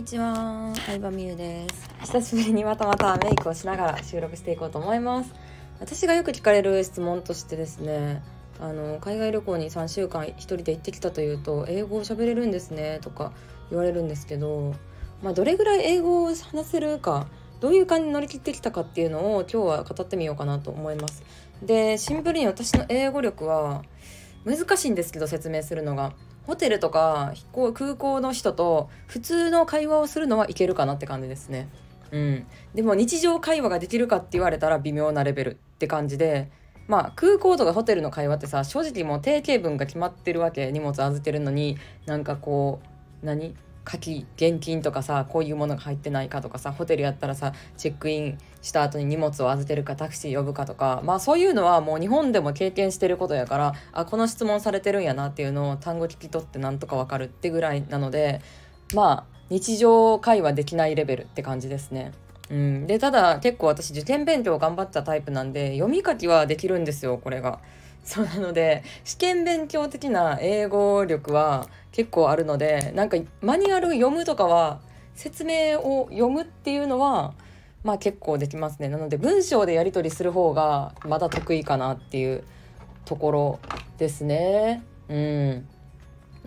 にちは、相葉美優です。久しぶりにまたまたメイクをしながら収録していこうと思います。私がよく聞かれる質問としてですねあの海外旅行に3週間1人で行ってきたというと英語を喋れるんですねとか言われるんですけどまあどれぐらい英語を話せるかどういう感じに乗り切ってきたかっていうのを今日は語ってみようかなと思います。でシンプルに私の英語力は難しいんですけど説明するのが。ホテルとか飛行空港の人と普通の会話をするのはいけるかなって感じですね。うん、でも日常会話ができるかって言われたら微妙なレベルって感じでまあ空港とかホテルの会話ってさ正直もう定型文が決まってるわけ荷物預けるのになんかこう何？書き現金とかさこういうものが入ってないかとかさホテルやったらさチェックインした後に荷物を預けるかタクシー呼ぶかとかまあそういうのはもう日本でも経験してることやからあこの質問されてるんやなっていうのを単語聞き取ってなんとかわかるってぐらいなのでまあ日常会話できないレベルって感じですね。うん、でただ結構私受験勉強頑張ったタイプなんで読み書きはできるんですよこれが。そうなので試験勉強的な英語力は結構あるのでなんかマニュアル読むとかは説明を読むっていうのはまあ結構できますね。なので文章でやり取りする方がまだ得意かなっていうところですね。うん。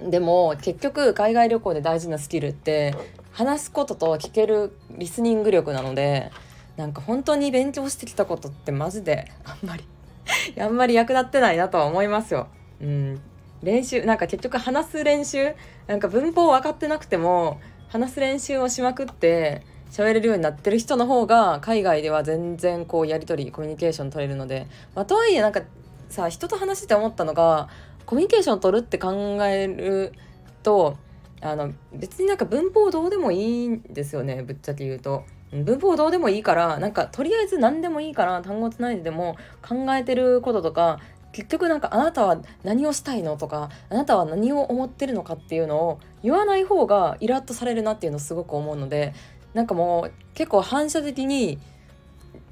でも結局海外旅行で大事なスキルって話すことと聞けるリスニング力なのでなんか本当に勉強してきたことってマジであんまりあんまり役立ってないなとは思いますよ。うん、練習なんか結局話す練習なんか文法分かってなくても話す練習をしまくって喋れるようになってる人の方が海外では全然こうやり取りコミュニケーション取れるので、まあ、とはいえなんかさ人と話して思ったのがコミュニケーション取るって考えるとあの別になんか文法どうでもいいんですよねぶっちゃけ言うと。文法どうでもいいからなんかとりあえず何でもいいから単語つないででも考えてることとか結局なんかあなたは何をしたいのとかあなたは何を思ってるのかっていうのを言わない方がイラッとされるなっていうのをすごく思うのでなんかもう結構反射的に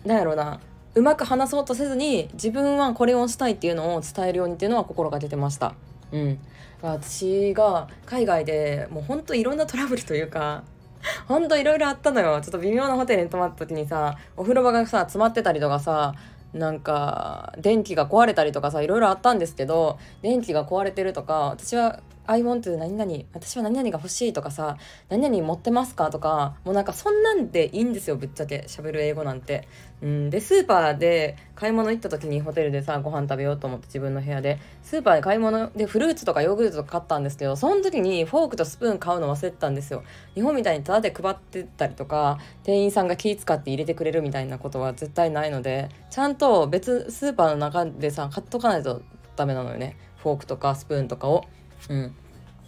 何やろうなうまく話そうとせずに自分はこれをしたいっていうのを伝えるようにっていうのは心がけてました。うん、私が海外でもうほんといろんなトラブルというか ほんといろいろあったのよちょっと微妙なホテルに泊まった時にさお風呂場がさ詰まってたりとかさなんか電気が壊れたりとかさいろいろあったんですけど電気が壊れてるとか私は I want 何々私は何々が欲しいとかさ何々持ってますかとかもうなんかそんなんでいいんですよぶっちゃけ。喋る英語なんて。うん、でスーパーで買い物行った時にホテルでさご飯食べようと思って自分の部屋で。スーパーで買い物でフルーツとかヨーグルトとか買ったんですけどその時にフォークとスプーン買うの忘れてたんですよ。日本みたいにタダで配ってたりとか店員さんが気使って入れてくれるみたいなことは絶対ないのでちゃんと別スーパーの中でさ買っとかないとダメなのよね。フォークとかスプーンとかを。うん。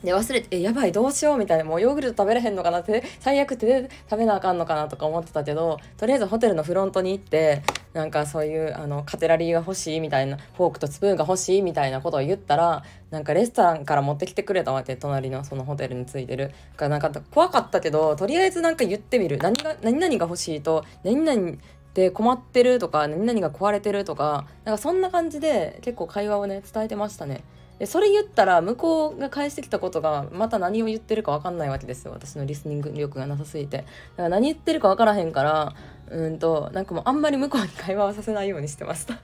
で忘れてえやばいどうしようみたいな。もうヨーグルト食べれへんのかなって最悪手で食べなあかんのかなとか思ってたけどとりあえずホテルのフロントに行ってなんかそういうあのカテラリーが欲しいみたいなフォークとスプーンが欲しいみたいなことを言ったらなんかレストランから持ってきてくれたわけ隣のそのホテルについてる。がなんか怖かったけどとりあえずなんか言ってみる。何が何々が欲しいと何々で困ってるとか何々が壊れてるとかなんかそんな感じで結構会話をね伝えてましたね。でそれ言ったら向こうが返してきたことがまた何を言ってるか分かんないわけですよ。私のリスニング力がなさすぎて。だから何言ってるか分からへんからうんとなんかもうあんまり向こうに会話をさせないようにしてました。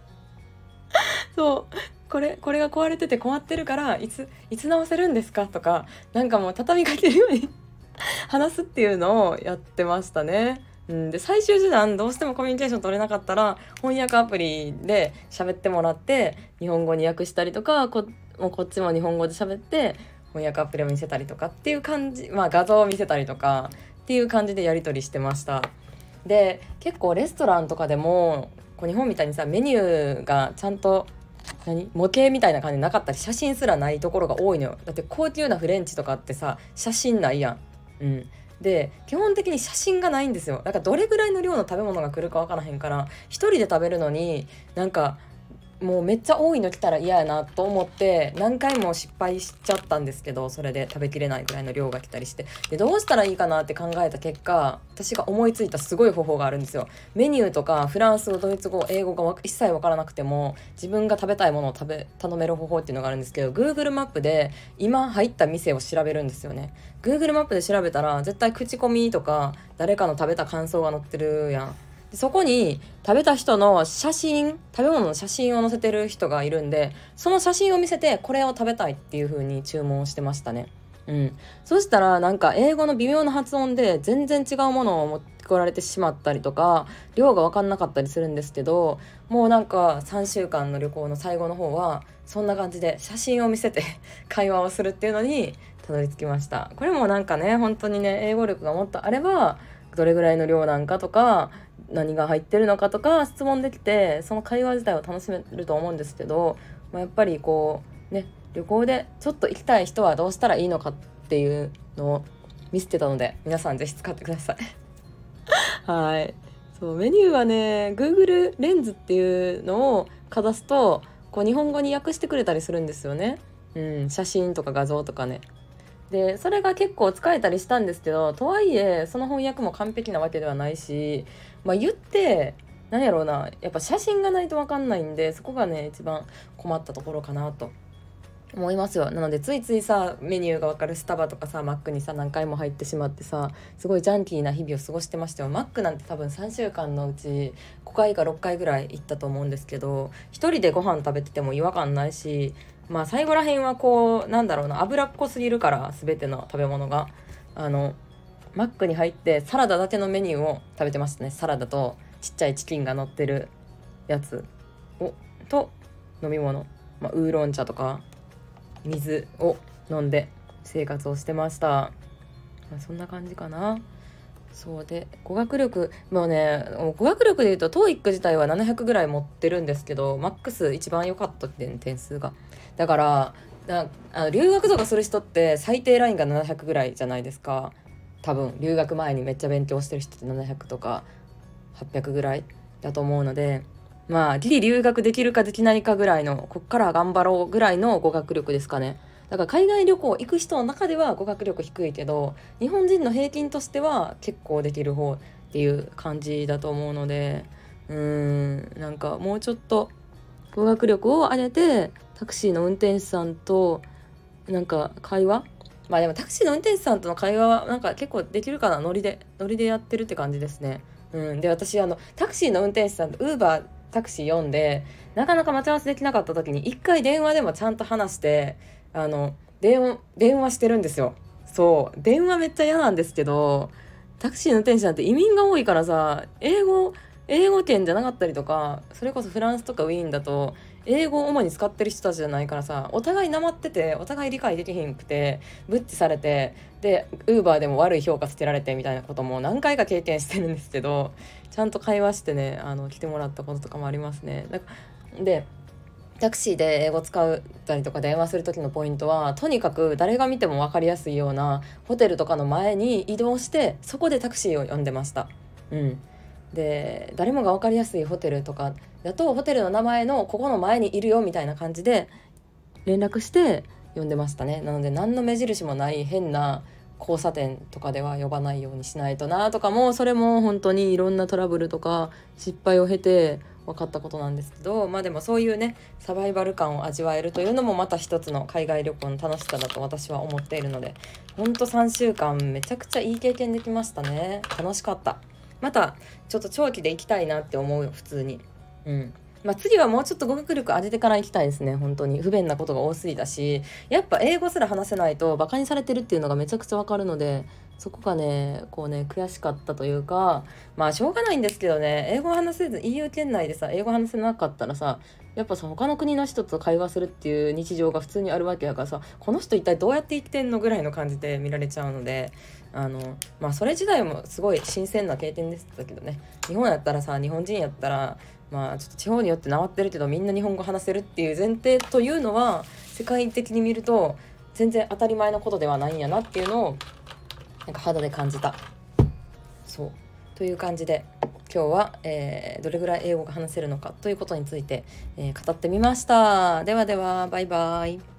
そう。これこれが壊れてて困ってるからいついつ直せるんですかとかなんかもう畳みかけるように 話すっていうのをやってましたね。うん、で最終手段どうしてもコミュニケーション取れなかったら翻訳アプリで喋ってもらって日本語に訳したりとかこもうこっちも日本語で喋って翻訳アプリを見せたりとかっていう感じまあ画像を見せたりとかっていう感じでやり取りしてました。で結構レストランとかでもこう日本みたいにさメニューがちゃんと何？模型みたいな感じなかったり写真すらないところが多いのよ。だって高級なフレンチとかってさ写真ないやん。うん。で基本的に写真がないんですよ。だからどれぐらいの量の食べ物が来るか分からへんから1人で食べるのになんかもうめっちゃ多いの来たら嫌やなと思って何回も失敗しちゃったんですけどそれで食べきれないぐらいの量が来たりして。でどうしたらいいかなって考えた結果私が思いついたすごい方法があるんですよ。メニューとかフランス語ドイツ語英語が一切分からなくても自分が食べたいものを食べ頼める方法っていうのがあるんですけど Google マップで今入った店を調べるんですよね。Google マップで調べたら絶対口コミとか誰かの食べた感想が載ってるやん。そこに食べた人の写真食べ物の写真を載せてる人がいるんでその写真を見せてこれを食べたいっていう風に注文してましたね。うん。そしたらなんか英語の微妙な発音で全然違うものを持ってこられてしまったりとか量が分かんなかったりするんですけどもうなんか3週間の旅行の最後の方はそんな感じで写真を見せて 会話をするっていうのにたどり着きました。これもなんかね本当にね英語力がもっとあればどれぐらいの量なんかとか何が入ってるのかとか質問できてその会話自体を楽しめると思うんですけど、まあ、やっぱりこうね旅行でちょっと行きたい人はどうしたらいいのかっていうのを見せてたので皆さん是非使ってください。はい。そうメニューはね Google レンズっていうのをかざすとこう日本語に訳してくれたりするんですよね、うん、写真とか画像とかね。でそれが結構使えたりしたんですけどとはいえその翻訳も完璧なわけではないしまあ言って何やろうなやっぱ写真がないと分かんないんでそこがね一番困ったところかなと。思いますよ。なのでついついさメニューが分かるスタバとかさマックにさ何回も入ってしまってさすごいジャンキーな日々を過ごしてましたよ。マックなんて多分3週間のうち5回か6回ぐらい行ったと思うんですけど1人でご飯食べてても違和感ないしまあ最後らへんはこうなんだろうな脂っこすぎるから全ての食べ物が。あのマックに入ってサラダだけのメニューを食べてましたね。サラダとちっちゃいチキンが乗ってるやつをと飲み物、まあ、ウーロン茶とか。水を飲んで生活をしてました、まあ、そんな感じかな。そうで語学力もうね語学力でいうと TOEIC 自体は700ぐらい持ってるんですけどマックス一番良かったって点数が。だからあの留学とかする人って最低ラインが700ぐらいじゃないですか。多分留学前にめっちゃ勉強してる人って700とか800ぐらいだと思うのでまあギリ留学できるかできないかぐらいのこっから頑張ろうぐらいの語学力ですかね。だから海外旅行行く人の中では語学力低いけど日本人の平均としては結構できる方っていう感じだと思うのでうーんなんかもうちょっと語学力を上げてタクシーの運転手さんとなんか会話？まあでもタクシーの運転手さんとの会話はなんか結構できるかな？ノリでノリでやってるって感じですね。うん、で私あのタクシーの運転手さんとウーバータクシー呼んでなかなか待ち合わせできなかった時に一回電話でもちゃんと話してあの電話電話してるんですよ。そう電話めっちゃ嫌なんですけどタクシーの運転手なんて移民が多いからさ英語英語圏じゃなかったりとかそれこそフランスとかウィーンだと英語を主に使ってる人たちじゃないからさお互いなまっててお互い理解できひんくてブッチされてでウーバーでも悪い評価つけられてみたいなことも何回か経験してるんですけどちゃんと会話してねあの来てもらったこととかもありますね。でタクシーで英語使ったりとか電話する時のポイントはとにかく誰が見ても分かりやすいようなホテルとかの前に移動してそこでタクシーを呼んでました。うん、で誰もが分かりやすいホテルとかだとホテルの名前のここの前にいるよみたいな感じで連絡して呼んでましたね。なので何の目印もない変な交差点とかでは呼ばないようにしないとなとかもそれも本当にいろんなトラブルとか失敗を経て分かったことなんですけどまあでもそういうねサバイバル感を味わえるというのもまた一つの海外旅行の楽しさだと私は思っているのでほんと3週間めちゃくちゃいい経験できましたね。楽しかった。またちょっと長期で行きたいなって思うよ普通に。うん。まあ、次はもうちょっと語学力上げてから行きたいですね本当に。不便なことが多すぎだし。やっぱ英語すら話せないとバカにされてるっていうのがめちゃくちゃわかるのでそこがねこうね悔しかったというかまあしょうがないんですけどね。英語話せず EU 圏内でさ英語話せなかったらさやっぱさ他の国の人と会話するっていう日常が普通にあるわけやからさこの人一体どうやって生きてんのぐらいの感じで見られちゃうのであのまあそれ自体もすごい新鮮な経験でしたけどね。日本やったらさ日本人やったらまあちょっと地方によってなわってるけどみんな日本語話せるっていう前提というのは世界的に見ると全然当たり前のことではないんやなっていうのをなんか肌で感じた。そう。という感じで今日は、えー、どれぐらい英語が話せるのかということについて、えー、語ってみました。ではではバイバイ。